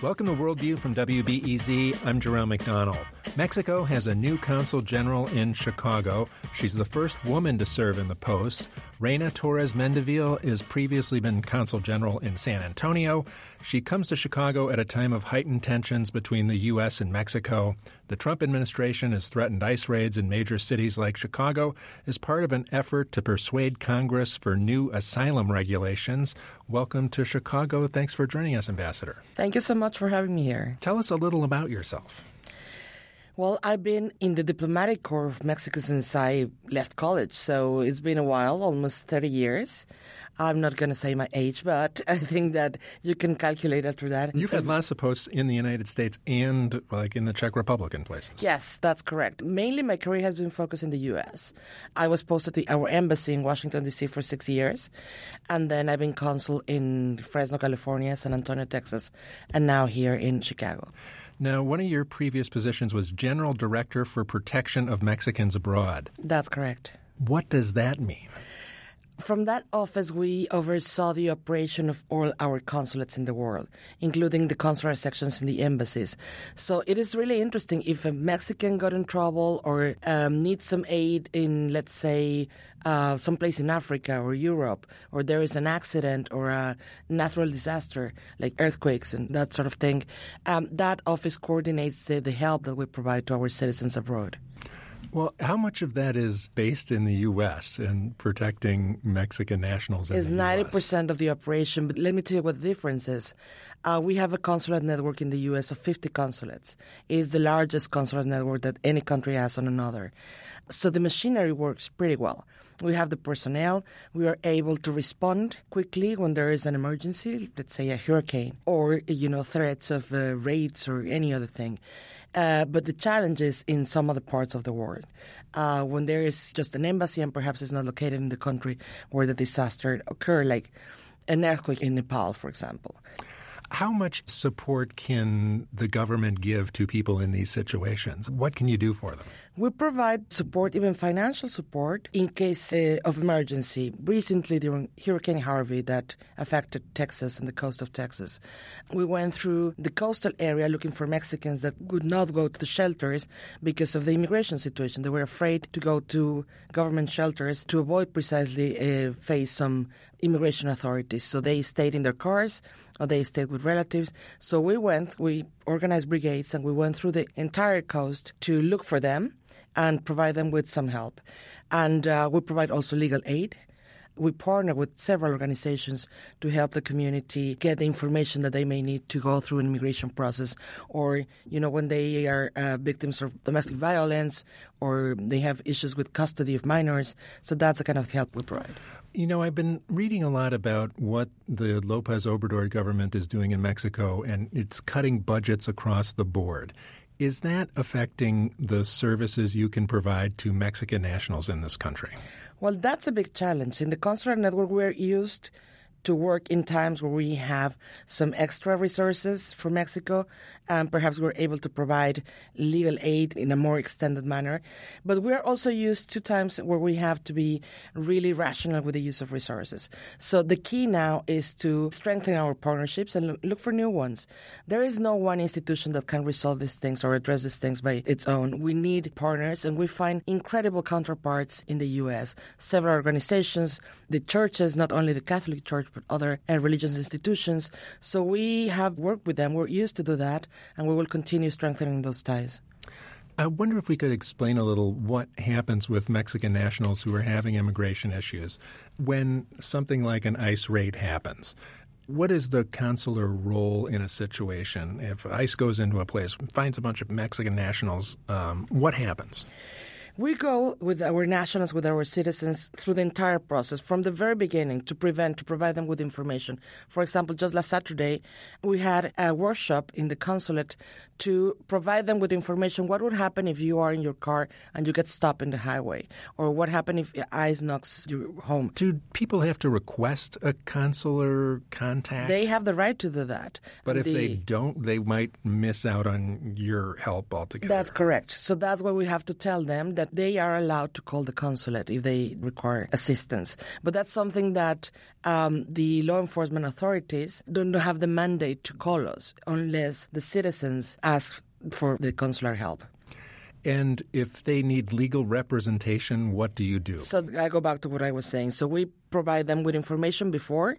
Welcome to Worldview from WBEZ. I'm Jerome McDonnell. Mexico has a new consul general in Chicago. She's the first woman to serve in the post. Reyna Torres Mendivil has previously been consul general in San Antonio. She comes to Chicago at a time of heightened tensions between the U.S. and Mexico. The Trump administration has threatened ICE raids in major cities like Chicago as part of an effort to persuade Congress for new asylum regulations. Welcome to Chicago. Thanks for joining us, Ambassador. Thank you so much for having me here. Tell us a little about yourself. Well, I've been in the diplomatic corps of Mexico since I left college, so it's been a while, almost 30 years. I'm not going to say my age, but I think that you can calculate after that. You've had lots of posts in the United States and like in the Czech Republic in places. Yes, that's correct. Mainly my career has been focused in the U.S. I was posted to our embassy in Washington, D.C. for six years. And then I've been consul in Fresno, California, San Antonio, Texas, and now here in Chicago. Now, one of your previous positions was General Director for Protection of Mexicans Abroad. That's correct. What does that mean? From that office, we oversaw the operation of all our consulates in the world, including the consular sections in the embassies. So it is really interesting if a Mexican got in trouble or um, needs some aid in, let's say, uh, someplace in Africa or Europe, or there is an accident or a natural disaster like earthquakes and that sort of thing. Um, that office coordinates uh, the help that we provide to our citizens abroad. Well, how much of that is based in the U.S. and protecting Mexican nationals? It's ninety percent of the operation. But let me tell you what the difference is. Uh, we have a consulate network in the U.S. of fifty consulates. It's the largest consulate network that any country has on another. So the machinery works pretty well. We have the personnel. We are able to respond quickly when there is an emergency, let's say a hurricane, or you know threats of uh, raids or any other thing. Uh, but the challenge is in some other parts of the world. Uh, when there is just an embassy and perhaps it's not located in the country where the disaster occurred, like an earthquake in Nepal, for example. How much support can the government give to people in these situations? What can you do for them? We provide support, even financial support, in case uh, of emergency. Recently, during Hurricane Harvey that affected Texas and the coast of Texas, we went through the coastal area looking for Mexicans that would not go to the shelters because of the immigration situation. They were afraid to go to government shelters to avoid precisely uh, face some immigration authorities. So they stayed in their cars or they stayed with relatives. So we went, we organized brigades and we went through the entire coast to look for them and provide them with some help. And uh, we provide also legal aid. We partner with several organizations to help the community get the information that they may need to go through an immigration process, or you know when they are uh, victims of domestic violence, or they have issues with custody of minors. So that's the kind of help we provide. You know, I've been reading a lot about what the Lopez Obrador government is doing in Mexico, and it's cutting budgets across the board. Is that affecting the services you can provide to Mexican nationals in this country? Well, that's a big challenge. In the consular network, we're used to work in times where we have some extra resources for Mexico, and perhaps we're able to provide legal aid in a more extended manner. But we're also used to times where we have to be really rational with the use of resources. So the key now is to strengthen our partnerships and look for new ones. There is no one institution that can resolve these things or address these things by its own. We need partners, and we find incredible counterparts in the U.S. Several organizations, the churches, not only the Catholic Church, but other uh, religious institutions. So we have worked with them. We're used to do that, and we will continue strengthening those ties. I wonder if we could explain a little what happens with Mexican nationals who are having immigration issues when something like an ICE raid happens. What is the consular role in a situation if ICE goes into a place, finds a bunch of Mexican nationals? Um, what happens? We go with our nationals, with our citizens through the entire process from the very beginning to prevent, to provide them with information. For example, just last Saturday, we had a workshop in the consulate to provide them with information. What would happen if you are in your car and you get stopped in the highway? Or what happened if ICE knocks your home? Do people have to request a consular contact? They have the right to do that. But if the, they don't, they might miss out on your help altogether. That's correct. So that's why we have to tell them that that they are allowed to call the consulate if they require assistance. But that's something that um, the law enforcement authorities don't have the mandate to call us unless the citizens ask for the consular help. And if they need legal representation, what do you do? So I go back to what I was saying. So we provide them with information before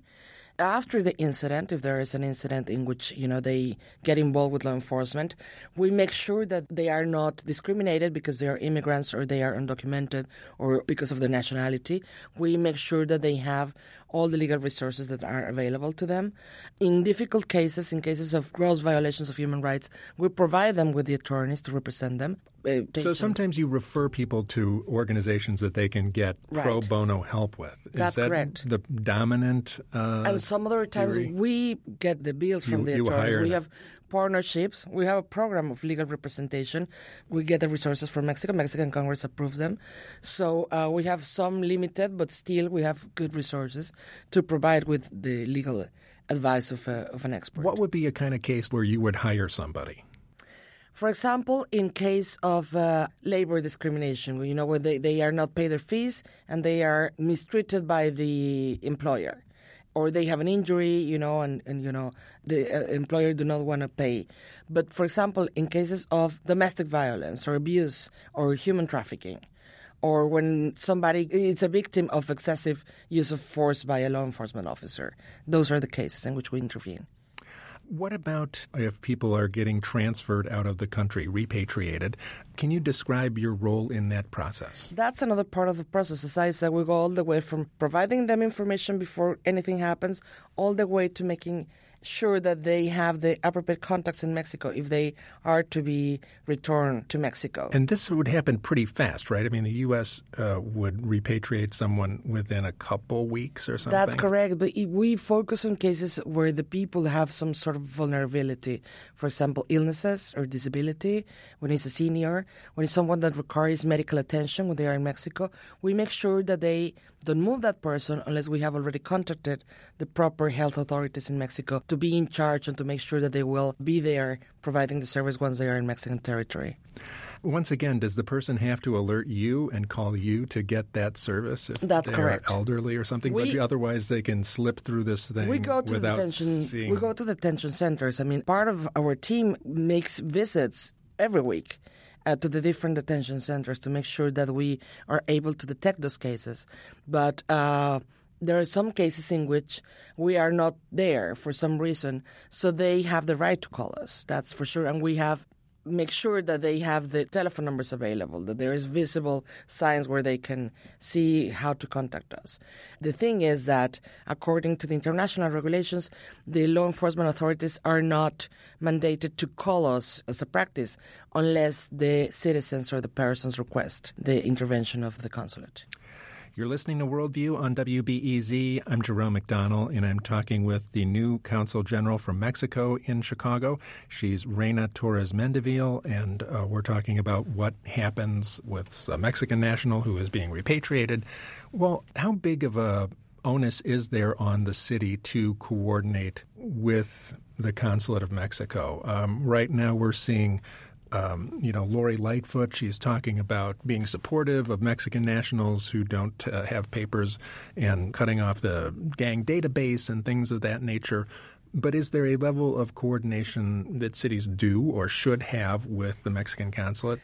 after the incident, if there is an incident in which you know they get involved with law enforcement, we make sure that they are not discriminated because they are immigrants or they are undocumented or because of their nationality. We make sure that they have all the legal resources that are available to them. In difficult cases, in cases of gross violations of human rights, we provide them with the attorneys to represent them. Uh, so sometimes you refer people to organizations that they can get right. pro bono help with. Is That's that correct. The dominant. Uh, and some other times theory? we get the bills from You- the attorneys. We have partnerships. We have a program of legal representation. We get the resources from Mexico. Mexican Congress approves them. So uh, we have some limited, but still we have good resources to provide with the legal advice of, a, of an expert. what would be a kind of case where you would hire somebody? For example, in case of uh, labor discrimination, you know, where they, they are not paid their fees and they are mistreated by the employer, or they have an injury, you know, and, and you know, the uh, employer do not want to pay. But for example, in cases of domestic violence or abuse or human trafficking, or when somebody is a victim of excessive use of force by a law enforcement officer, those are the cases in which we intervene. What about if people are getting transferred out of the country, repatriated? Can you describe your role in that process? That's another part of the process. As I said, we go all the way from providing them information before anything happens, all the way to making sure that they have the appropriate contacts in Mexico if they are to be returned to Mexico. And this would happen pretty fast, right? I mean, the U.S. Uh, would repatriate someone within a couple weeks or something. That's correct. But we focus on cases where the people have some sort of vulnerability. For example, illnesses or disability, when it's a senior, when it's someone that requires medical attention when they are in Mexico. We make sure that they don't move that person unless we have already contacted the proper health authorities in Mexico to be in charge and to make sure that they will be there providing the service once they are in Mexican territory. Once again, does the person have to alert you and call you to get that service if That's they correct. are elderly or something? We- but otherwise, they can slip through this thing we go to the without detention. seeing. We go to the detention centers. I mean, part of our team makes visits every week uh, to the different detention centers to make sure that we are able to detect those cases. But uh, there are some cases in which we are not there for some reason, so they have the right to call us. That's for sure, and we have make sure that they have the telephone numbers available, that there is visible signs where they can see how to contact us. The thing is that, according to the international regulations, the law enforcement authorities are not mandated to call us as a practice unless the citizens or the persons request the intervention of the consulate. You're listening to Worldview on WBEZ. I'm Jerome McDonnell, and I'm talking with the new Consul General from Mexico in Chicago. She's Reyna Torres Mendivil, and uh, we're talking about what happens with a Mexican national who is being repatriated. Well, how big of a onus is there on the city to coordinate with the consulate of Mexico? Um, right now, we're seeing um, you know, Lori Lightfoot, she's talking about being supportive of Mexican nationals who don't uh, have papers and cutting off the gang database and things of that nature. But is there a level of coordination that cities do or should have with the Mexican consulate?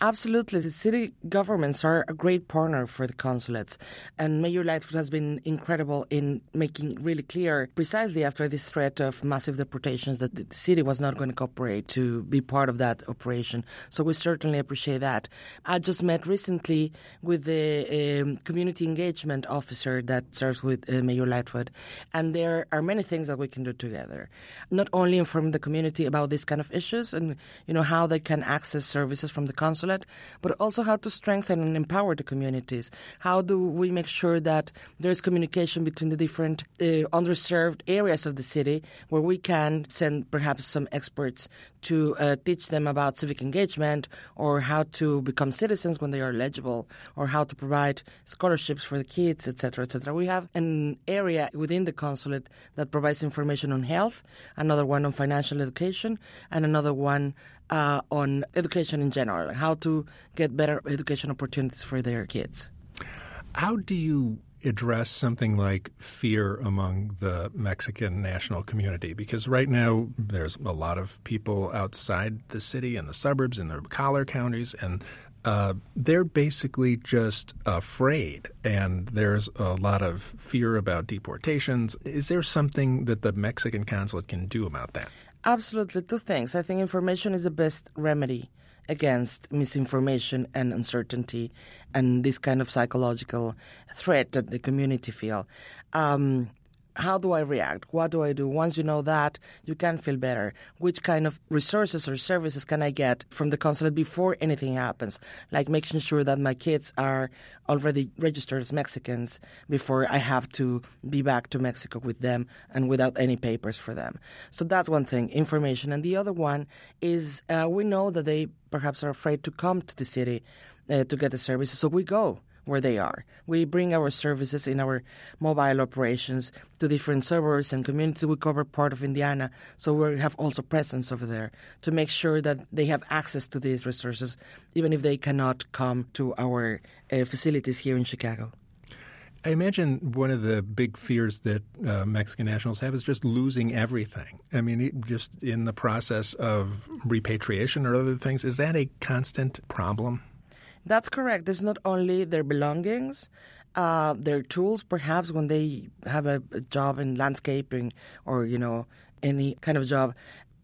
Absolutely. The city governments are a great partner for the consulates. And Mayor Lightfoot has been incredible in making really clear, precisely after this threat of massive deportations, that the city was not going to cooperate to be part of that operation. So we certainly appreciate that. I just met recently with the um, community engagement officer that serves with uh, Mayor Lightfoot. And there are many things that we can do together. Not only informing the community about these kind of issues and, you know, how they can access services from the consulate, but also how to strengthen and empower the communities. How do we make sure that there's communication between the different uh, underserved areas of the city where we can send perhaps some experts to uh, teach them about civic engagement or how to become citizens when they are eligible or how to provide scholarships for the kids, etc., etc. We have an area within the consulate that provides information on health, another one on financial education, and another one uh, on education in general, how to get better education opportunities for their kids. How do you address something like fear among the Mexican national community? Because right now there's a lot of people outside the city and the suburbs in the collar counties, and uh, they're basically just afraid, and there's a lot of fear about deportations. Is there something that the Mexican consulate can do about that? Absolutely, two things. I think information is the best remedy against misinformation and uncertainty and this kind of psychological threat that the community feel. Um, how do I react? What do I do? Once you know that, you can feel better. Which kind of resources or services can I get from the consulate before anything happens? Like making sure that my kids are already registered as Mexicans before I have to be back to Mexico with them and without any papers for them. So that's one thing, information. And the other one is uh, we know that they perhaps are afraid to come to the city uh, to get the services, so we go where they are. We bring our services in our mobile operations to different suburbs and communities. We cover part of Indiana, so we have also presence over there to make sure that they have access to these resources, even if they cannot come to our uh, facilities here in Chicago. I imagine one of the big fears that uh, Mexican nationals have is just losing everything. I mean, just in the process of repatriation or other things, is that a constant problem? That's correct. It's not only their belongings, uh, their tools, perhaps when they have a, a job in landscaping or, you know, any kind of job.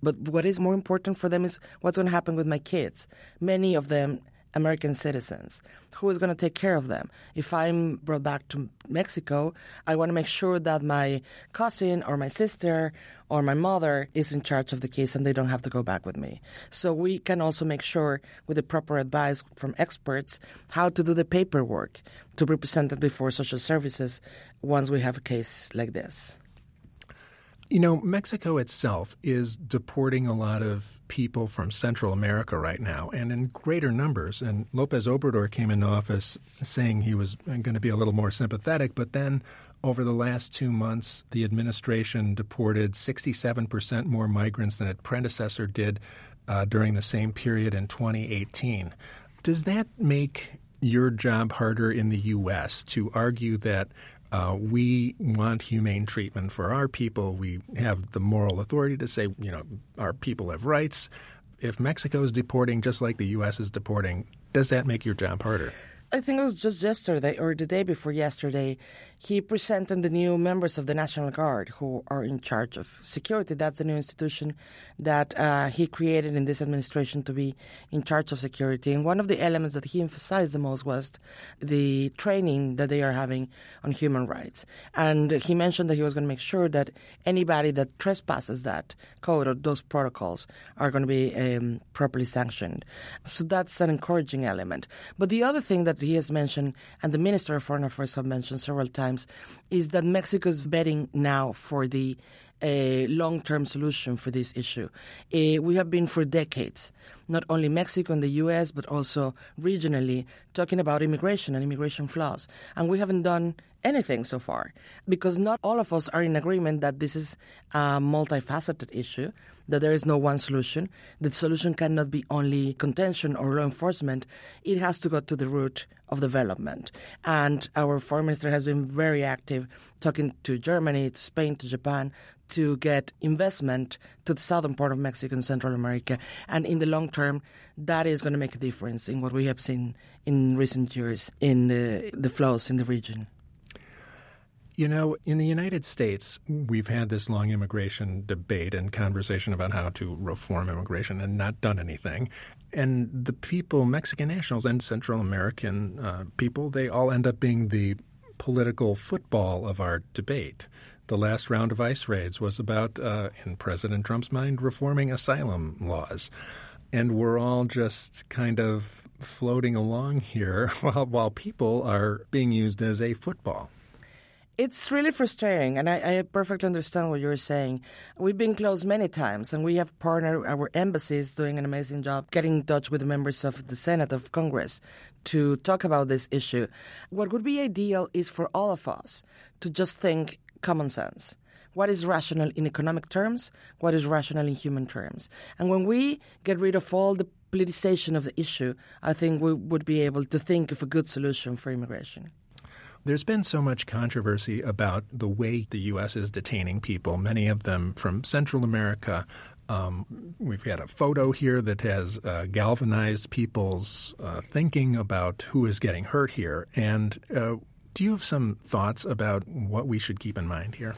But what is more important for them is what's going to happen with my kids. Many of them American citizens. Who is going to take care of them? If I'm brought back to Mexico, I want to make sure that my cousin or my sister or my mother is in charge of the case and they don't have to go back with me. So we can also make sure, with the proper advice from experts, how to do the paperwork to be presented before social services once we have a case like this. You know, Mexico itself is deporting a lot of people from Central America right now and in greater numbers. And Lopez Obrador came into office saying he was going to be a little more sympathetic, but then over the last two months, the administration deported 67% more migrants than its predecessor did uh, during the same period in 2018. Does that make your job harder in the U.S. to argue that uh, we want humane treatment for our people. We have the moral authority to say, you know, our people have rights. If Mexico is deporting just like the U.S. is deporting, does that make your job harder? I think it was just yesterday or the day before yesterday, he presented the new members of the National Guard who are in charge of security. That's the new institution that uh, he created in this administration to be in charge of security. And one of the elements that he emphasized the most was the training that they are having on human rights. And he mentioned that he was going to make sure that anybody that trespasses that code or those protocols are going to be um, properly sanctioned. So that's an encouraging element. But the other thing that he has mentioned, and the Minister of Foreign Affairs have mentioned several times, is that Mexico is betting now for the a long-term solution for this issue. Uh, we have been for decades, not only Mexico and the U.S., but also regionally, talking about immigration and immigration flaws, and we haven't done anything so far because not all of us are in agreement that this is a multifaceted issue that there is no one solution. The solution cannot be only contention or law enforcement. It has to go to the root of development. And our foreign minister has been very active talking to Germany, to Spain, to Japan to get investment to the southern part of Mexico and Central America. And in the long term, that is going to make a difference in what we have seen in recent years in the, the flows in the region. You know, in the United States, we've had this long immigration debate and conversation about how to reform immigration and not done anything. And the people, Mexican nationals and Central American uh, people, they all end up being the political football of our debate. The last round of ICE raids was about, uh, in President Trump's mind, reforming asylum laws. And we're all just kind of floating along here while, while people are being used as a football. It's really frustrating, and I, I, perfectly understand what you're saying. We've been close many times, and we have partnered our embassies doing an amazing job getting in touch with the members of the Senate of Congress to talk about this issue. What would be ideal is for all of us to just think common sense. What is rational in economic terms, what is rational in human terms. And when we get rid of all the politicization of the issue, I think we would be able to think of a good solution for immigration. There's been so much controversy about the way the U.S. is detaining people, many of them from Central America. Um, we've got a photo here that has uh, galvanized people's uh, thinking about who is getting hurt here. And uh, do you have some thoughts about what we should keep in mind here?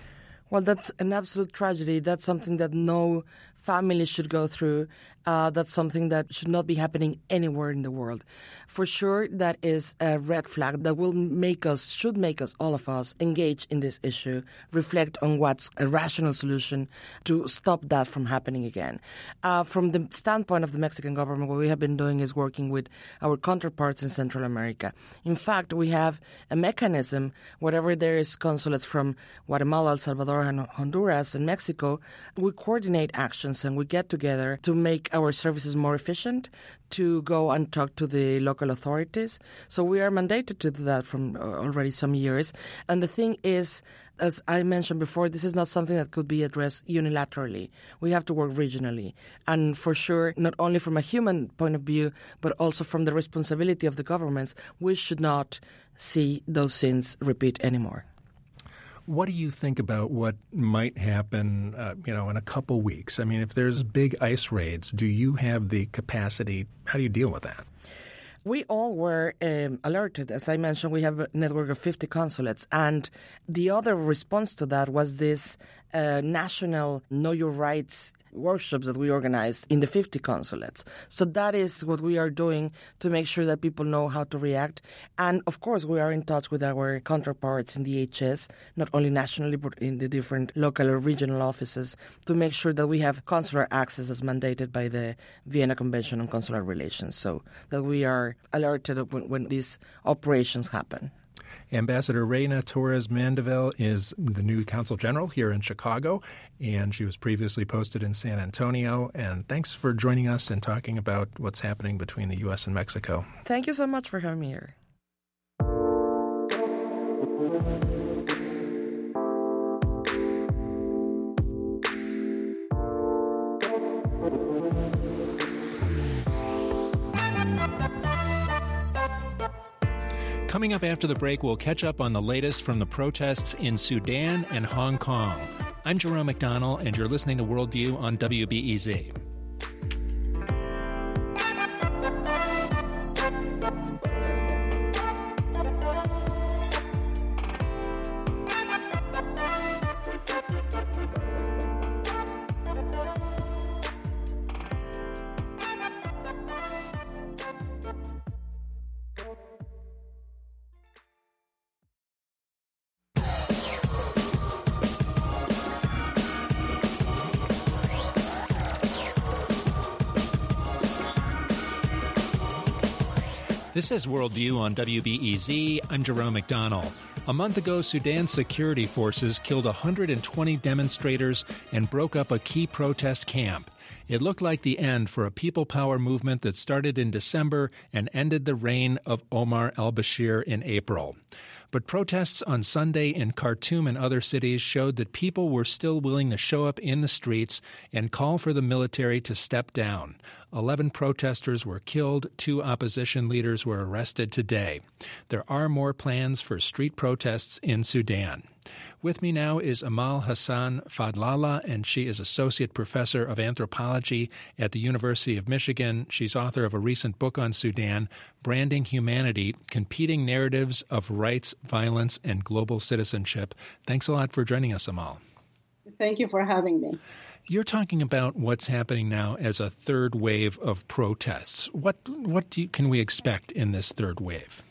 Well, that's an absolute tragedy. That's something that no family should go through. Uh, that's something that should not be happening anywhere in the world. For sure, that is a red flag that will make us, should make us, all of us, engage in this issue, reflect on what's a rational solution to stop that from happening again. Uh, from the standpoint of the Mexican government, what we have been doing is working with our counterparts in Central America. In fact, we have a mechanism, whatever there is consulates from Guatemala, El Salvador, and Honduras, and Mexico, we coordinate actions and we get together to make our services more efficient, to go and talk to the local authorities. So we are mandated to do that from uh, already some years. And the thing is, as I mentioned before, this is not something that could be addressed unilaterally. We have to work regionally. And for sure, not only from a human point of view, but also from the responsibility of the governments, we should not see those sins repeat anymore. What do you think about what might happen, uh, you know, in a couple weeks? I mean, if there's big ice raids, do you have the capacity? How do you deal with that? We all were um, alerted. As I mentioned, we have a network of 50 consulates. And the other response to that was this uh, national Know Your Rights workshops that we organize in the 50 consulates. So that is what we are doing to make sure that people know how to react. And of course, we are in touch with our counterparts in the HS, not only nationally, but in the different local or regional offices to make sure that we have consular access as mandated by the Vienna Convention on Consular Relations so that we are alerted when, when these operations happen. Ambassador Reyna Torres Mendivil is the new consul general here in Chicago, and she was previously posted in San Antonio. And thanks for joining us and talking about what's happening between the U.S. and Mexico. Thank you so much for having me here. Coming up after the break, we'll catch up on the latest from the protests in Sudan and Hong Kong. I'm Jerome McDonnell, and you're listening to Worldview on WBEZ. This is Worldview on WBEZ. I'm Jerome McDonnell. A month ago, Sudan's security forces killed 120 demonstrators and broke up a key protest camp. It looked like the end for a people power movement that started in December and ended the reign of Omar al Bashir in April. But protests on Sunday in Khartoum and other cities showed that people were still willing to show up in the streets and call for the military to step down. Eleven protesters were killed, two opposition leaders were arrested today. There are more plans for street protests in Sudan. With me now is Amal Hassan Fadlallah, and she is Associate Professor of Anthropology at the University of Michigan. She's author of a recent book on Sudan, Branding Humanity Competing Narratives of Rights, Violence, and Global Citizenship. Thanks a lot for joining us, Amal. Thank you for having me. You're talking about what's happening now as a third wave of protests. What what you, can we expect in this third wave?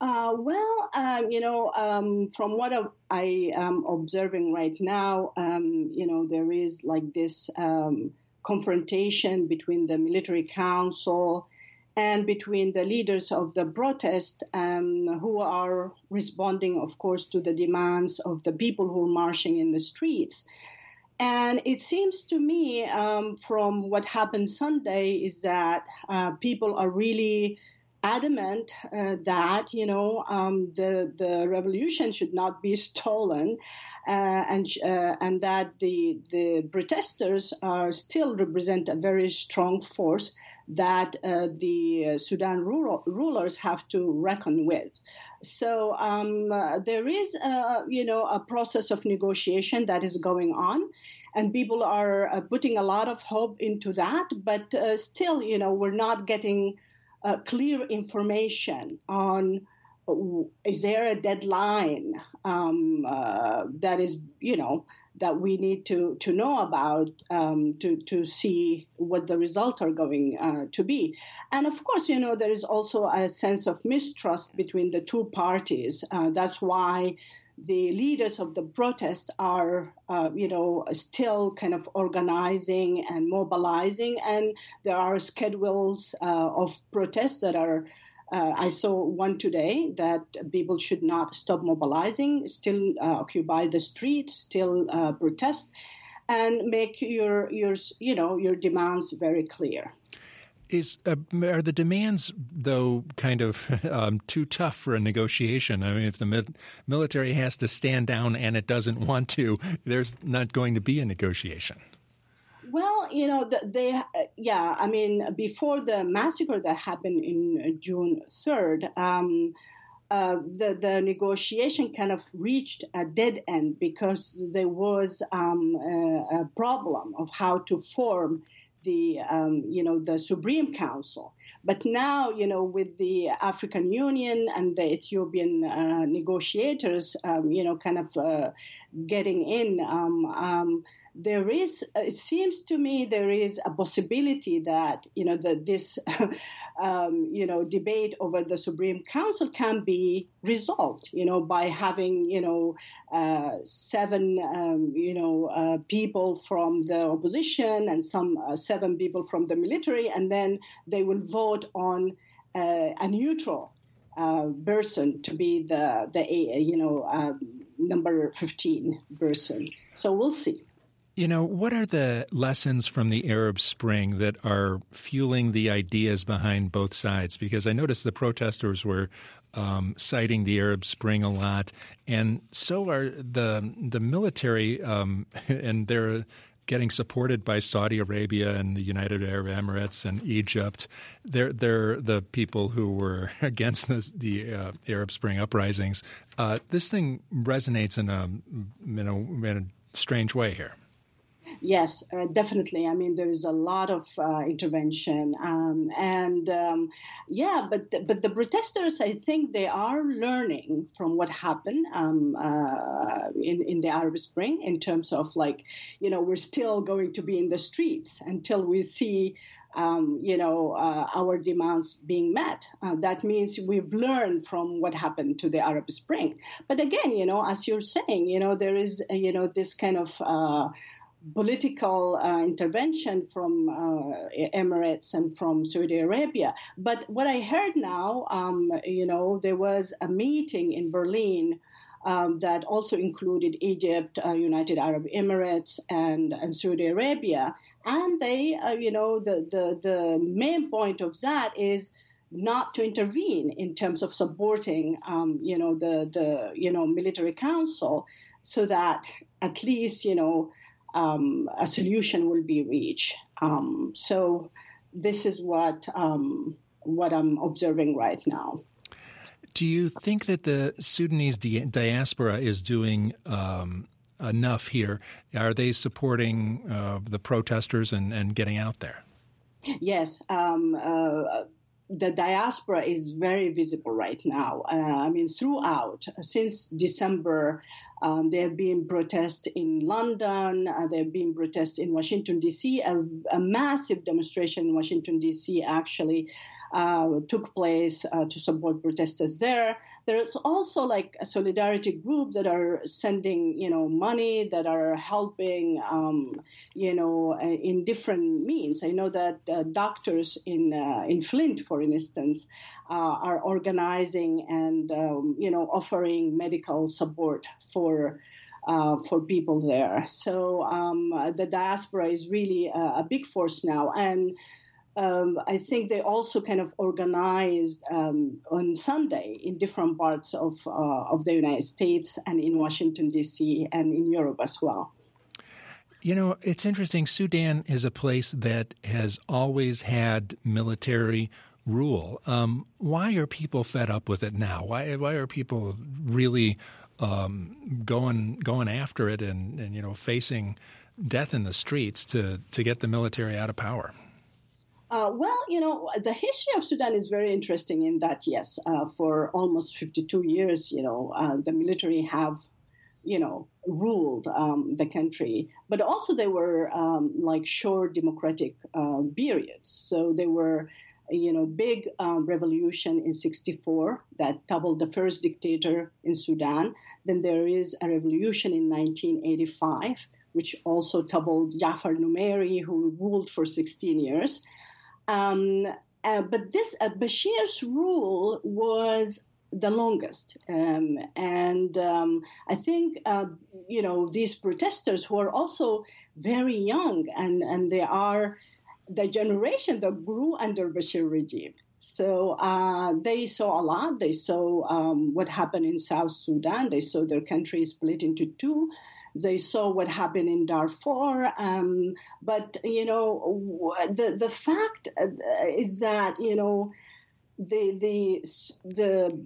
Uh, well, um, you know, um, from what I am observing right now, um, you know, there is like this um, confrontation between the military council and between the leaders of the protest um, who are responding, of course, to the demands of the people who are marching in the streets. And it seems to me, um, from what happened Sunday, is that uh, people are really adamant uh, that you know um, the the revolution should not be stolen, uh, and uh, and that the the protesters are still represent a very strong force that uh, the Sudan rural, rulers have to reckon with. So um, uh, there is, you know, a process of negotiation that is going on, and people are uh, putting a lot of hope into that. But uh, still, you know, we're not getting uh, clear information on is there a deadline um, that is, you know, that we need to, to know about um, to, to see what the results are going uh, to be. And of course, you know, there is also a sense of mistrust between the two parties. Uh, that's why the leaders of the protest are, uh, you know, still kind of organizing and mobilizing, and there are schedules uh, of protests that are uh, I saw one today that people should not stop mobilizing, still uh, occupy the streets, still uh, protest, and make your your you know your demands very clear. Is uh, are the demands though kind of um, too tough for a negotiation? I mean, if the mi- military has to stand down and it doesn't want to, there's not going to be a negotiation. You know, they, yeah, I mean, before the massacre that happened in June 3rd, um, uh, the, the negotiation kind of reached a dead end because there was um, a, a, problem of how to form the um, you know the Supreme Council. But now you know with the African Union and the Ethiopian uh, negotiators, um, you know, kind of uh, getting in. There is it seems to me there is a possibility that you know that this um, you know debate over the supreme council can be resolved you know by having you know uh, seven um, you know uh, people from the opposition and some uh, seven people from the military and then they will vote on uh, a neutral uh, person to be the the you know um, number 15 person. So we'll see you know, what are the lessons from the Arab Spring that are fueling the ideas behind both sides? Because I noticed the protesters were um, citing the Arab Spring a lot, and so are the the military, um, and they're getting supported by Saudi Arabia and the United Arab Emirates and Egypt. They're they're the people who were against the, the uh, Arab Spring uprisings. Uh, this thing resonates in a in a, in a strange way here. Yes, uh, definitely. I mean, there is a lot of uh, intervention, um, and um, yeah, but but the protesters, I think, they are learning from what happened um, uh, in in the Arab Spring in terms of like, you know, we're still going to be in the streets until we see. Um, you know, uh, our demands being met. Uh, that means we've learned from what happened to the Arab Spring. But again, you know, as you're saying, you know, there is, you know, this kind of uh, political uh, intervention from uh, Emirates and from Saudi Arabia. But what I heard now, um, you know, there was a meeting in Berlin. Um, that also included Egypt, uh, United Arab Emirates, and, and Saudi Arabia. And they, uh, you know, the, the, the main point of that is not to intervene in terms of supporting, um, you know, the, the, you know, military council so that at least, you know, um, a solution will be reached. Um, so this is what um, what I'm observing right now. Do you think that the Sudanese di- diaspora is doing um, enough here? Are they supporting uh, the protesters and, and getting out there? Yes. Um, uh, the diaspora is very visible right now. Uh, I mean, throughout, since December, um, there have been protests in London, uh, there have been protests in Washington, D.C., a, a, massive demonstration in Washington, D.C. actually uh, took place uh, to support protesters there. There's also like a solidarity groups that are sending, you know, money that are helping, um, you know, uh, in different means. I know that uh, doctors in uh, in Flint, for instance, are organizing and um, you know offering medical support for. Uh, for people there. So um, the diaspora is really a, a, big force now. And um, I think they also kind of organized um, on Sunday in different parts of uh, of the United States and in Washington D.C. and in Europe as well. You know, it's interesting. Sudan is a place that has always had military rule. Um, why are people fed up with it now? Why why are people really um, going going after it and, and you know facing death in the streets to to get the military out of power? Uh, well, you know, the history of Sudan is very interesting in that, yes, uh, for almost 52 years, you know, uh, the military have, you know, ruled um, the country, but also they were um, like short democratic uh, periods. So they were, you know, big um, revolution in 64 that toppled the first dictator in Sudan. Then there is a revolution in 1985, which also toppled Jafar Numeri, who ruled for 16 years. Um, uh, but this uh, Bashir's rule was the longest, um, and um, I think uh, you know these protesters who are also very young, and and they are the generation that grew under Bashir regime. So uh, they saw a lot. They saw um, what happened in South Sudan. They saw their country split into two. They saw what happened in Darfur. Um, but, you know, the, the fact uh, is that, you know, the, the, the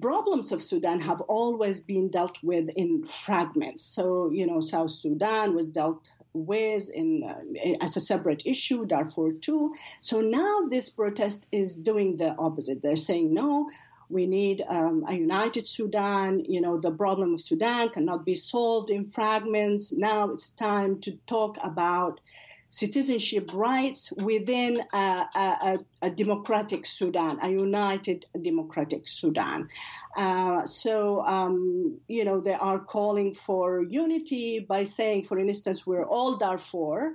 problems of Sudan have always been dealt with in fragments. So, you know, South Sudan was dealt with in uh, as a separate issue, Darfur too. So now this protest is doing the opposite. They're saying no, we need um, a united Sudan. You know, the problem of Sudan cannot be solved in fragments. Now it's time to talk about citizenship rights within a, a, a democratic Sudan, a united democratic Sudan. Uh, so, um, you know, they are calling for unity by saying, for instance, we're all Darfur.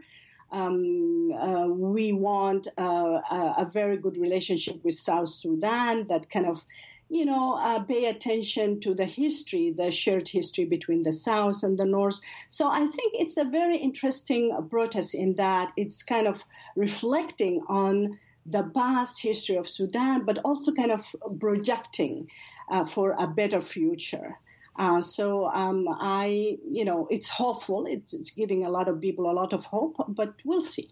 Um, uh, we want uh, a, a, very good relationship with South Sudan that kind of, you know, uh, pay attention to the history, the shared history between the South and the North. So I think it's a very interesting protest in that it's kind of reflecting on the past history of Sudan, but also kind of projecting uh, for a better future. Uh, so um, I, you know, it's hopeful. It's, it's giving a lot of people a lot of hope, but we'll see.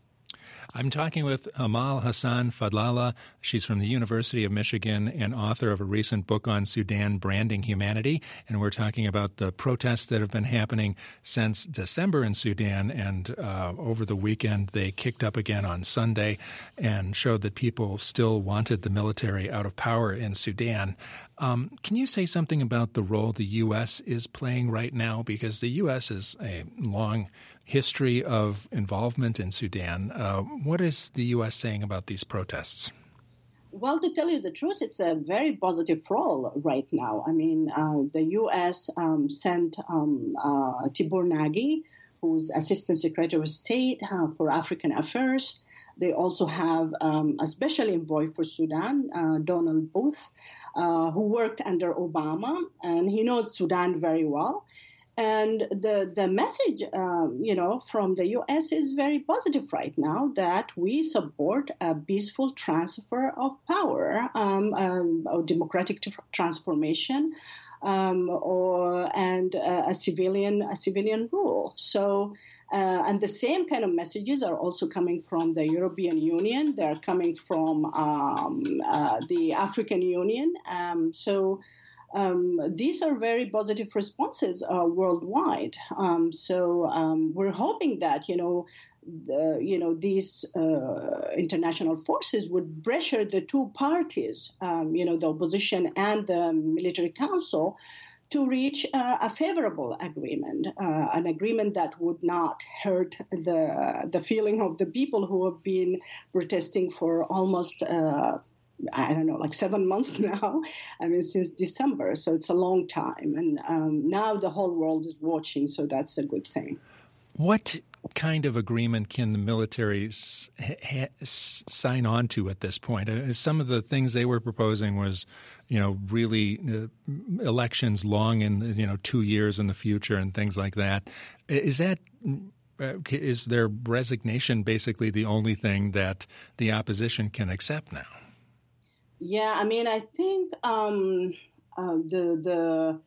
I'm talking with Amal Hassan Fadlallah. She's from the University of Michigan and author of a recent book on Sudan, Branding Humanity. And we're talking about the protests that have been happening since December in Sudan. And uh, over the weekend, they kicked up again on Sunday and showed that people still wanted the military out of power in Sudan. Um, can you say something about the role the U.S. is playing right now? Because the U.S. is a long history of involvement in Sudan. Uh, what is the U.S. saying about these protests? Well, to tell you the truth, it's a very positive role right now. I mean, uh, the U.S. Um, sent um, uh, Tibor Nagy, who's Assistant Secretary of State uh, for African Affairs. They also have um, a special envoy for Sudan, uh, Donald Booth, uh, who worked under Obama, and he knows Sudan very well. And the the message, um, you know, from the U.S. is very positive right now that we support a peaceful transfer of power, um, um, a democratic t- transformation, um, or and uh, a civilian a civilian rule. So. Uh, and the same kind of messages are also coming from the European Union. They're coming from um, uh, the African Union. Um, so um, these are very positive responses uh, worldwide. Um, so um, we're hoping that you know, the, you know, these uh, international forces would pressure the two parties, um, you know, the opposition and the military council, to reach uh, a favorable agreement, uh, an agreement that would not hurt the the feeling of the people who have been protesting for almost uh, I don't know, like seven months now. I mean, since December. So it's a long time. And um, now the whole world is watching. So that's a good thing. What kind of agreement can the military ha- sign on to at this point? Uh, some of the things they were proposing was, you know, really uh, elections long in, you know, two years in the future and things like that. Is that uh, is their resignation basically the only thing that the opposition can accept now? Yeah, I mean, I think um, uh, the the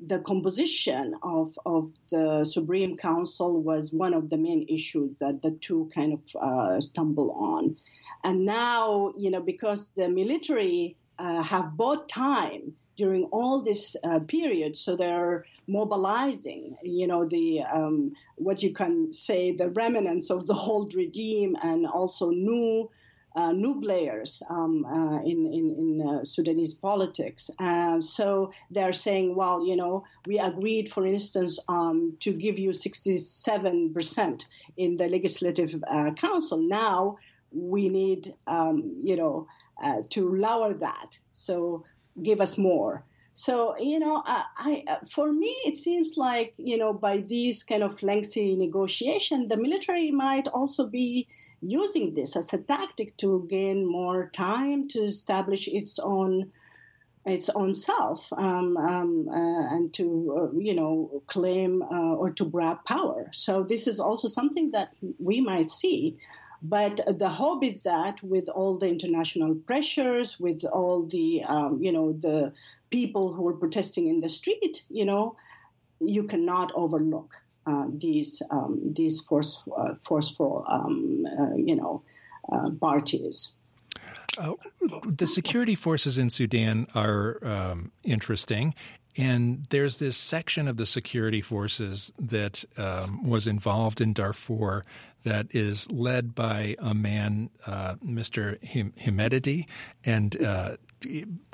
the composition of, of the Supreme Council was one of the main issues that the two kind of uh, stumble on. And now, you know, because the military uh, have bought time during all this uh, period, so they're mobilizing, you know, the um, what you can say the remnants of the old regime and also new uh, new players um, uh, in in, in uh, Sudanese politics. Uh, so they're saying, well, you know, we agreed, for instance, um, to give you 67 percent in the legislative uh, council. Now we need, um, you know, to lower that. So give us more. So you know, I, I, for me, it seems like you know, by these kind of lengthy negotiation, the military might also be using this as a tactic to gain more time to establish its own its own self um, um, uh, and to uh, you know claim uh, or to grab power. So this is also something that we might see. But the hope is that with all the international pressures, with all the um, you know the people who are protesting in the street, you know, you cannot overlook uh, these um, these force, uh, forceful um, uh, you know parties. Uh, the security forces in Sudan are um, interesting. And there's this section of the security forces that um, was involved in Darfur that is led by a man, uh, Mr. Him- Hemedti. And uh,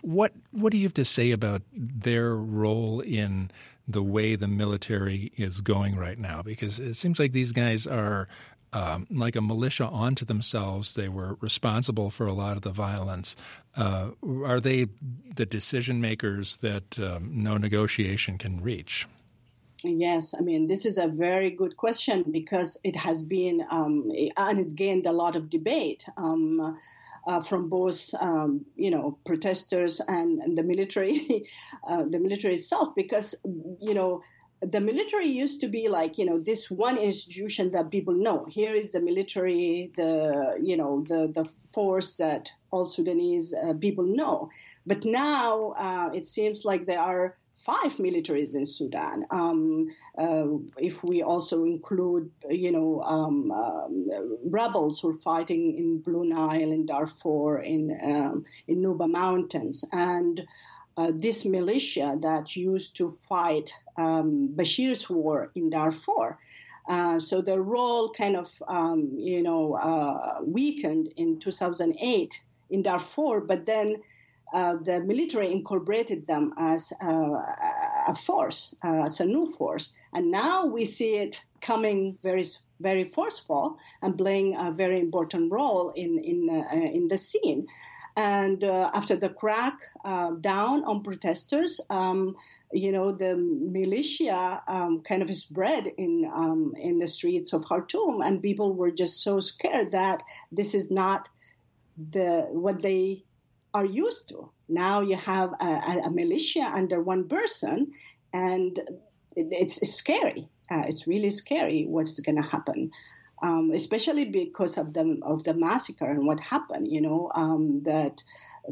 what what do you have to say about their role in the way the military is going right now because it seems like these guys are um, like a militia onto themselves. They were responsible for a lot of the violence. Uh, are they the decision makers that um, no negotiation can reach? Yes, I mean, this is a very good question because it has been, um, and it gained a lot of debate. Um, uh, from both, um, you know, protesters and, and the military, uh, the military itself, because you know the military used to be like you know this one institution that people know. Here is the military the you know the the force that all sudanese uh, people know. But now uh, it seems like there are five militaries in Sudan. Um, uh, if we also include, you know, um, um, rebels who are fighting in Blue Nile, in Darfur, in um, in Nuba Mountains, and uh, this militia that used to fight um, Bashir's war in Darfur. Uh, so their role kind of, you know, uh, weakened in 2008 in Darfur, but then uh, the military incorporated them as uh, a force, uh, as a new force. And now we see it coming very, very forceful and playing a very important role in, in, uh, in the scene. And after the crack down on protesters, um, you know, the militia um, kind of spread in um, in the streets of Khartoum, and people were just so scared that this is not the what they are used to. Now you have a, a militia under one person, and it's, it's scary. Uh, it's really scary what's going to happen. Um, especially because of the of the massacre and what happened. You know um, that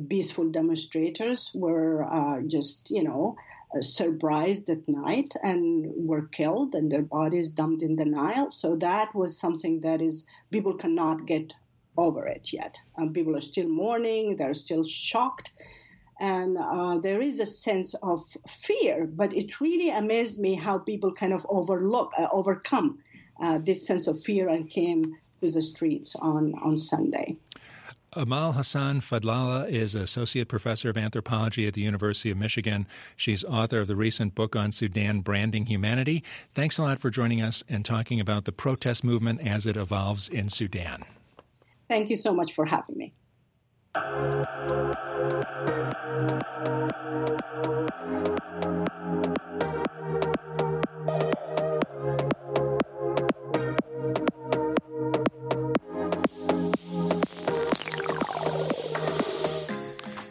peaceful demonstrators were uh, just you know uh, surprised at night and were killed and their bodies dumped in the Nile. So that was something that is people cannot get over it yet. People are still mourning, they're still shocked. And uh, there is a sense of fear, but it really amazed me how people kind of overlook, uh, overcome uh, this sense of fear and came to the streets on, on Sunday. Amal Hassan Fadlalla is Associate Professor of Anthropology at the University of Michigan. She's author of the recent book on Sudan, Branding Humanity. Thanks a lot for joining us and talking about the protest movement as it evolves in Sudan. Thank you so much for having me.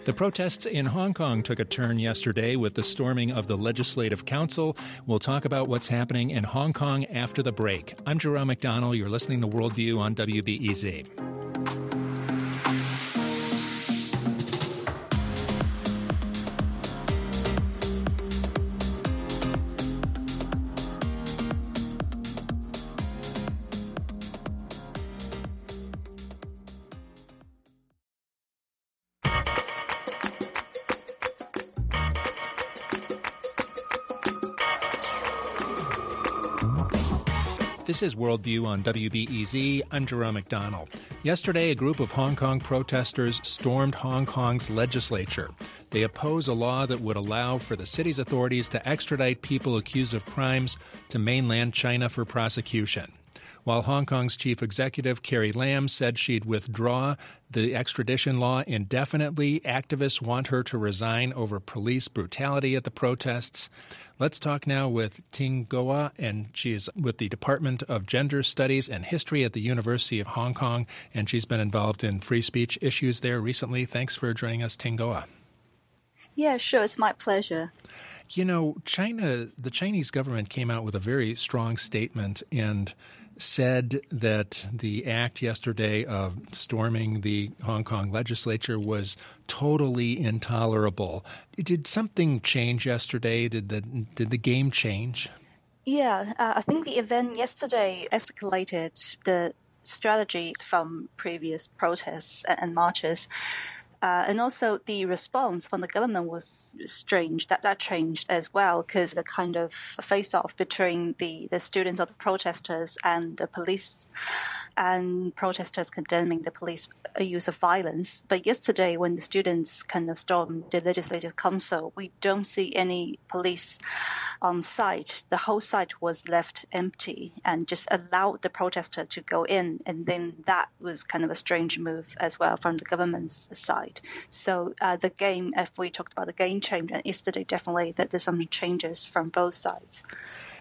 The protests in Hong Kong took a turn yesterday with the storming of the Legislative Council. We'll talk about what's happening in Hong Kong after the break. I'm Jerome McDonnell. You're listening to Worldview on WBEZ. This is Worldview on WBEZ. I'm Jerome McDonnell. Yesterday, a group of Hong Kong protesters stormed Hong Kong's legislature. They oppose a law that would allow for the city's authorities to extradite people accused of crimes to mainland China for prosecution. While Hong Kong's chief executive, Carrie Lam, said she'd withdraw the extradition law indefinitely, activists want her to resign over police brutality at the protests. Let's talk now with Ting Guo, and she is with the Department of Gender Studies and History at the University of Hong Kong, and she's been involved in free speech issues there recently. Thanks for joining us, Ting Guo. Yeah, sure. It's my pleasure. You know, China, the Chinese government came out with a very strong statement and said that the act yesterday of storming the Hong Kong legislature was totally intolerable. Did something change yesterday? Did the did the game change? Yeah, uh, I think the event yesterday escalated the strategy from previous protests and marches. Uh, and also the response from the government was strange. That that changed as well because the kind of face off between the, the students or the protesters and the police and protesters condemning the police use of violence. But yesterday, when the students kind of stormed the legislative council, we don't see any police on site. The whole site was left empty and just allowed the protester to go in. And then that was kind of a strange move as well from the government's side. So uh, the game, if we talked about the game change yesterday, definitely that there's some changes from both sides.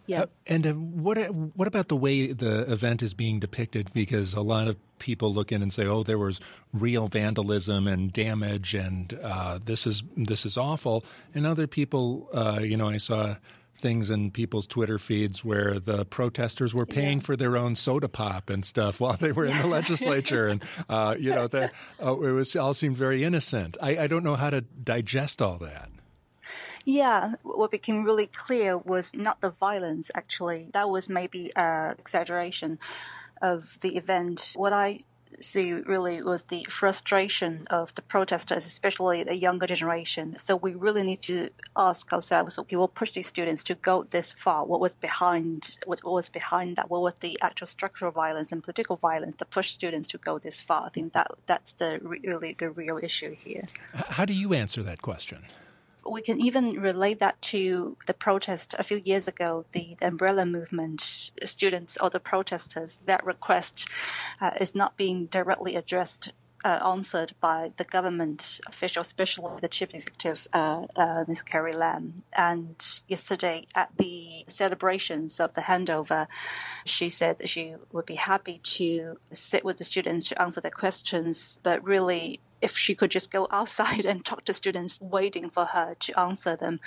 Yeah. Uh, and uh, what uh, what about the way the event is being depicted? Because a lot of people look in and say, "Oh, there was real vandalism and damage, and uh, this is this is awful." And other people, uh, you know, I saw things in people's Twitter feeds where the protesters were paying yeah. for their own soda pop and stuff while they were in the legislature, and uh, you know, the, uh, it was all seemed very innocent. I, I, don't know how to digest all that. Yeah, what became really clear was not the violence, actually. That was maybe an exaggeration of the event. What I see really was the frustration of the protesters, especially the younger generation. So we really need to ask ourselves, okay, what pushed these students to go this far? What was behind, what was behind that? What was the actual structural violence and political violence that pushed students to go this far? I think that that's the really the real issue here. How do you answer that question? We can even relate that to the protest a few years ago, the, the umbrella movement, students or the protesters. That request uh, is not being directly addressed uh, answered by the government official, especially the chief executive, uh, uh, Ms. Carrie Lam. And yesterday at the celebrations of the handover, she said that she would be happy to sit with the students to answer their questions, but really if she could just go outside and talk to students waiting for her to answer them.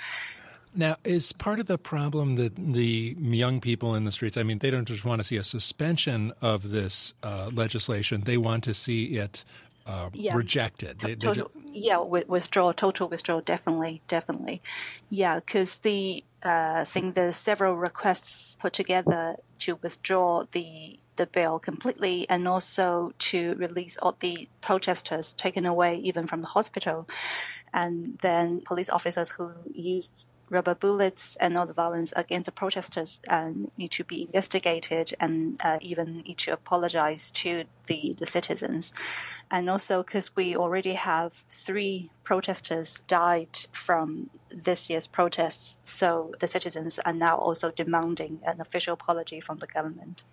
Now, is part of the problem that the young people in the streets, I mean, they don't just want to see a suspension of this uh, legislation, they want to see it uh, yeah. rejected. They, total, they yeah, withdraw, total withdrawal, definitely, definitely. Yeah, because the uh, I think there's several requests put together to withdraw the the bill completely and also to release all the protesters taken away even from the hospital and then police officers who used rubber bullets and all the violence against the protesters uh, need to be investigated and uh, even need to apologize to the, the citizens. And also because we already have three protesters died from this year's protests, so the citizens are now also demanding an official apology from the government.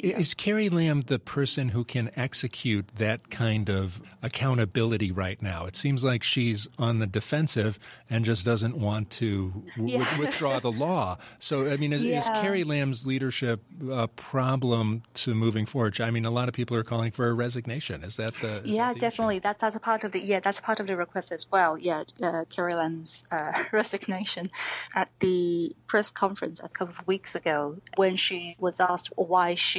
Is Carrie Lam the person who can execute that kind of accountability right now? It seems like she's on the defensive and just doesn't want to w- yeah. withdraw the law. So, I mean, is, yeah. is, Carrie Lam's leadership a problem to moving forward? I mean, a lot of people are calling for a resignation. Is that the? Is yeah, that the definitely. That that's a part of the yeah, that's part of the request as well. Yeah, uh, Carrie Lam's uh, resignation at the press conference a couple of weeks ago when she was asked why she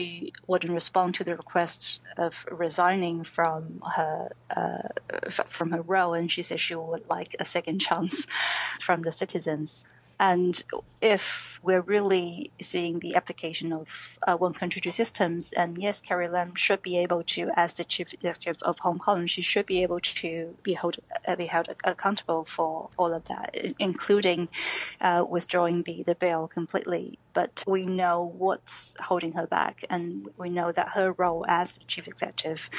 wouldn't respond to the request of resigning from her uh, from her role, and she said she would like a second chance from the citizens. And if we're really seeing the application of uh, one country two systems, and yes, Carrie Lam should be able to, as the chief executive of Hong Kong, she should be able to be held uh, be held accountable for all of that, including uh, withdrawing the, the bill completely. But we know what's holding her back, and we know that her role as chief executive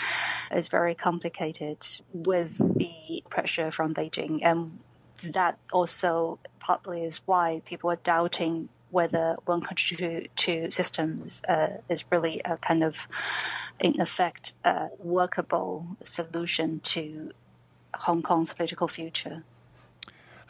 is very complicated with the pressure from Beijing and that also partly is why people are doubting whether one country two, systems uh, is really a kind of, in effect, a workable solution to Hong Kong's political future.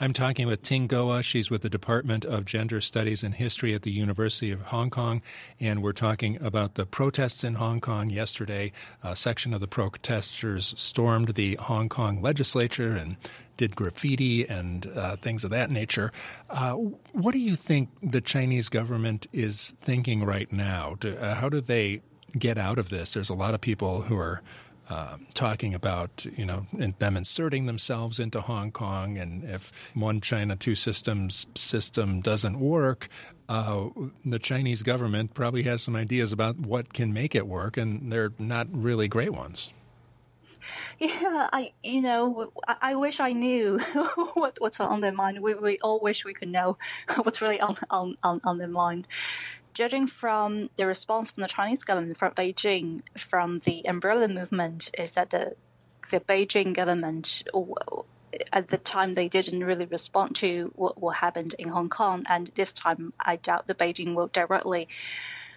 I'm talking with Ting Guo. She's with the Department of Gender Studies and History at the University of Hong Kong. And we're talking about the protests in Hong Kong yesterday. A section of the protesters stormed the Hong Kong legislature and did graffiti and uh, things of that nature. Uh, what do you think the Chinese government is thinking right now? Do, uh, how do they get out of this? There's a lot of people who are uh, talking about you know them inserting themselves into Hong Kong, and if one China two systems system doesn't work, uh, the Chinese government probably has some ideas about what can make it work, and they're not really great ones. Yeah, I you know I, I wish I knew what, what's on their mind. We, we all wish we could know what's really on on, on, on their mind judging from the response from the Chinese government, from Beijing, from the umbrella movement, is that the the Beijing government at the time they didn't really respond to what, what happened in Hong Kong, and this time I doubt the Beijing will directly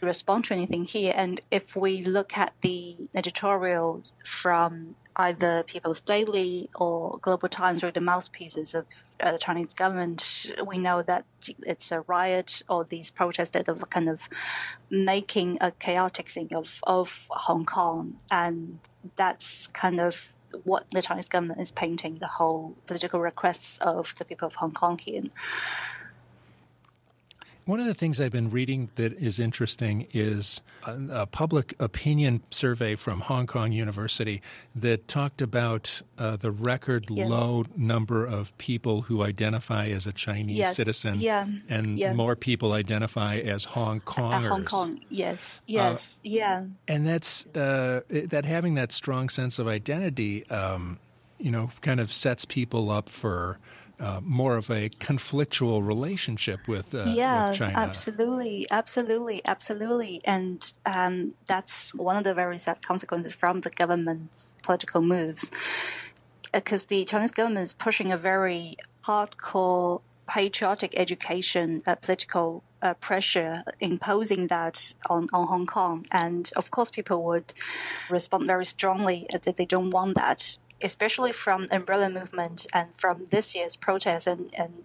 respond to anything here. And if we look at the editorial from either People's Daily or Global Times or the mouthpieces of uh, the Chinese government, we know that it's a riot or these protests that are kind of making a chaotic thing of, of Hong Kong. And that's kind of what the Chinese government is painting the whole political requests of the people of Hong Kong here. One of the things I've been reading that is interesting is a, a public opinion survey from Hong Kong University that talked about uh, the record low number of people who identify as a Chinese yes. citizen, yeah. and yeah. more people identify as Hong Kongers. Uh, Hong Kong, yes, yes, uh, yeah. And that's uh, that having that strong sense of identity, um, you know, kind of sets people up for uh, more of a conflictual relationship with, uh, yeah, with China. Absolutely, absolutely, absolutely. And um, that's one of the very sad consequences from the government's political moves. Because uh, the Chinese government is pushing a very hardcore patriotic education, uh, political uh, pressure imposing that on, on Hong Kong. And of course, people would respond very strongly that they don't want that especially from umbrella movement and from this year's protests and, and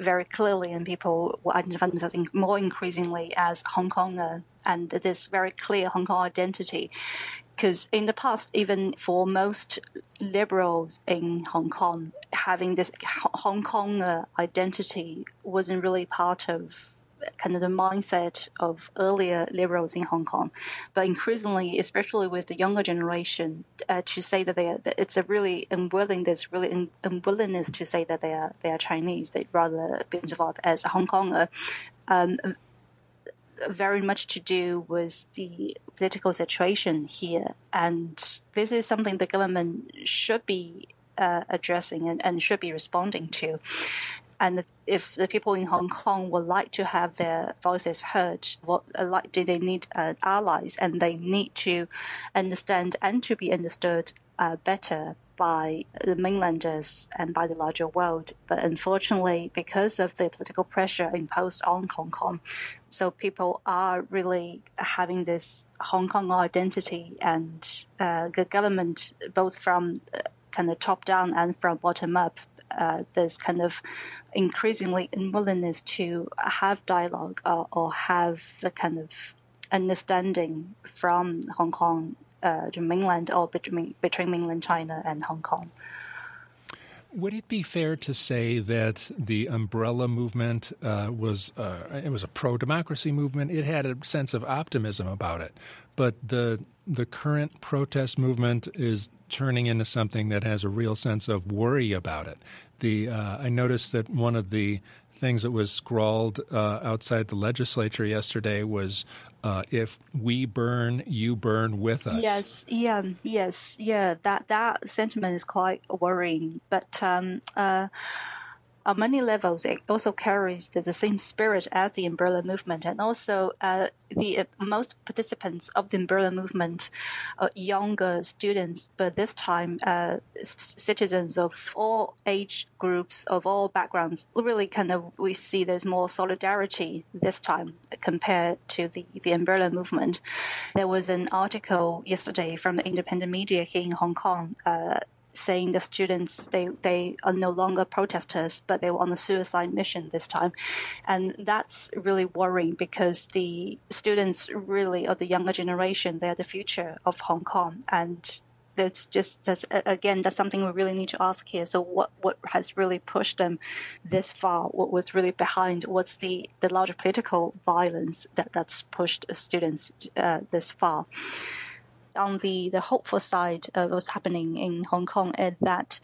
very clearly and people will identify themselves more increasingly as Hong Konger and this very clear Hong Kong identity. Because in the past, even for most liberals in Hong Kong, having this Hong Kong identity wasn't really part of kind of the mindset of earlier liberals in Hong Kong, but increasingly, especially with the younger generation, uh, to say that they are, that it's a really unwillingness, really unwillingness to say that they are they are Chinese. They rather be involved as Hong Konger. Um, very much to do with the political situation here, and this is something the government should be uh, addressing and, and should be responding to. And if the people in Hong Kong would like to have their voices heard, what like do they need uh, allies, and they need to understand and to be understood uh, better by the mainlanders and by the larger world. But unfortunately, because of the political pressure imposed on Hong Kong, So people are really having this Hong Kong identity, and uh, the government, both from uh, kind of top down and from bottom up, uh, there's kind of increasingly unwillingness to have dialogue or, or have the kind of understanding from Hong Kong uh, to mainland or between, between mainland China and Hong Kong. Would it be fair to say that the umbrella movement uh, was uh, it was a pro democracy movement? It had a sense of optimism about it, but the the current protest movement is turning into something that has a real sense of worry about it. The uh, I noticed that one of the things that was scrawled uh, outside the legislature yesterday was uh, if we burn, you burn with us. Yes, yeah, yes, yeah. That that sentiment is quite worrying. But um, uh, on many levels, it also carries the, the, same spirit as the umbrella movement, and also uh, the uh, most participants of the umbrella movement are younger students, but this time uh, citizens of all age groups, of all backgrounds. Really, kind of, we see there's more solidarity this time compared to the the umbrella movement. There was an article yesterday from the independent media here in Hong Kong uh, saying the students they they are no longer protesters, but they were on a suicide mission this time, and that's really worrying because the students really are the younger generation. They are the future of Hong Kong, and that's just that's again that's something we really need to ask here. So what what has really pushed them this far? What was really behind? What's the the larger political violence that that's pushed students uh, this far? On the, the hopeful side of what's happening in Hong Kong is that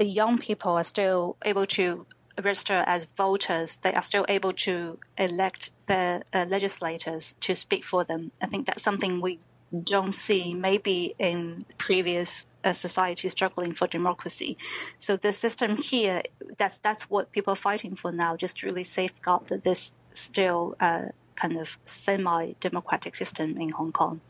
young people are still able to register as voters. They are still able to elect their uh, legislators to speak for them. I think that's something we don't see maybe in previous uh, societies struggling for democracy. So the system here, that's that's what people are fighting for now. Just to really safeguard that this still uh, kind of semi-democratic system in Hong Kong.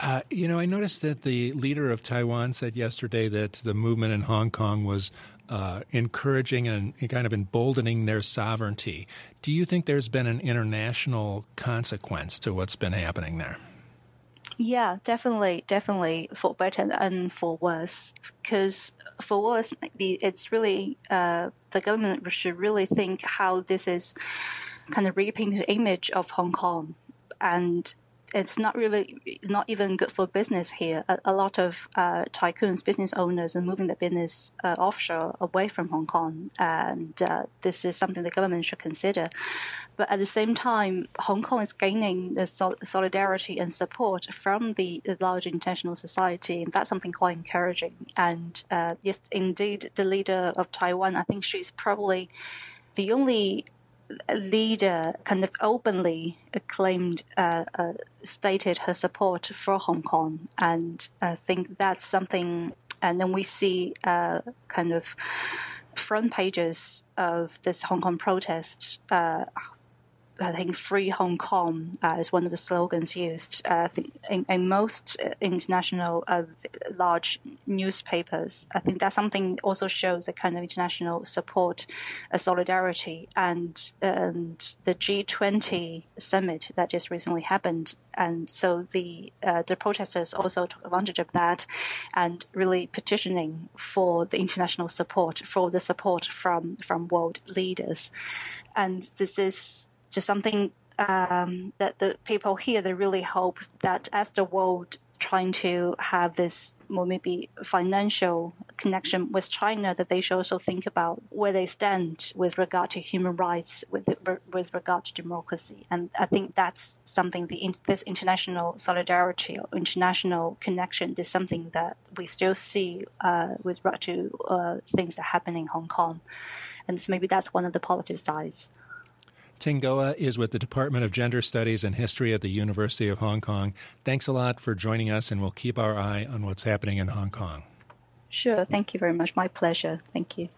Uh, you know, I noticed that the leader of Taiwan said yesterday that the movement in Hong Kong was uh, encouraging and kind of emboldening their sovereignty. Do you think there's been an international consequence to what's been happening there? Yeah, definitely, definitely for better and for worse. Because for worse, maybe it's really uh, the government should really think how this is kind of repainting the image of Hong Kong and it's not really not even good for business here. A, a lot of uh, tycoons, business owners, are moving their business uh, offshore away from Hong Kong, and uh, this is something the government should consider. But at the same time, Hong Kong is gaining the sol- solidarity and support from the, the, large international society, and that's something quite encouraging. And uh, yes, indeed, the leader of Taiwan, I think she's probably the only leader kind of openly claimed, uh, uh, stated her support for Hong Kong. And I think that's something, and then we see uh, kind of front pages of this Hong Kong protest uh, I think "Free Hong Kong" uh, is one of the slogans used. Uh, I think in, in most international uh, large newspapers, I think that something also shows a kind of international support, a solidarity, and and the G20 summit that just recently happened, and so the uh, the protesters also took advantage of that, and really petitioning for the international support, for the support from from world leaders, and this is just something um, that the people here they really hope that as the world trying to have this more maybe financial connection with China, that they should also think about where they stand with regard to human rights, with with regard to democracy, and I think that's something the this international solidarity or international connection is something that we still see uh, with regard to uh, things that happen in Hong Kong, and maybe that's one of the positive sides. Ting Guo is with the Department of Gender Studies and History at the University of Hong Kong. Thanks a lot for joining us, and we'll keep our eye on what's happening in Hong Kong. Sure. Thank you very much. My pleasure. Thank you.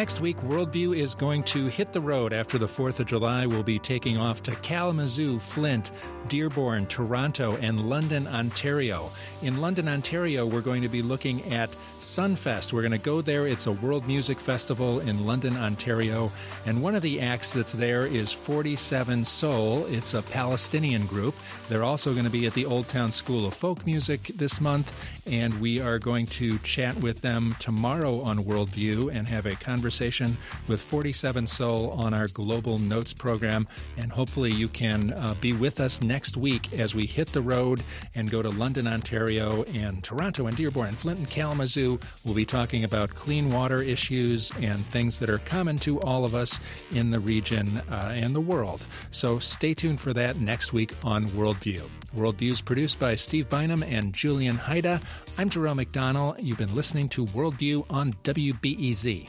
Next week, Worldview is going to hit the road after the 4th of July. We'll be taking off to Kalamazoo, Flint, Dearborn, Toronto, and London, Ontario. In London, Ontario, we're going to be looking at Sunfest. We're going to go there. It's a world music festival in London, Ontario. And one of the acts that's there is 47 Soul. It's a Palestinian group. They're also going to be at the Old Town School of Folk Music this month. And we are going to chat with them tomorrow on Worldview and have a conversation with 47 Soul on our Global Notes program. And hopefully you can uh, be with us next week as we hit the road and go to London, Ontario, and Toronto and Dearborn and Flint and Kalamazoo. We'll be talking about clean water issues and things that are common to all of us in the region uh, and the world. So stay tuned for that next week on Worldview. Worldview is produced by Steve Bynum and Julian Hayda. I'm Jerome McDonnell. You've been listening to Worldview on WBEZ.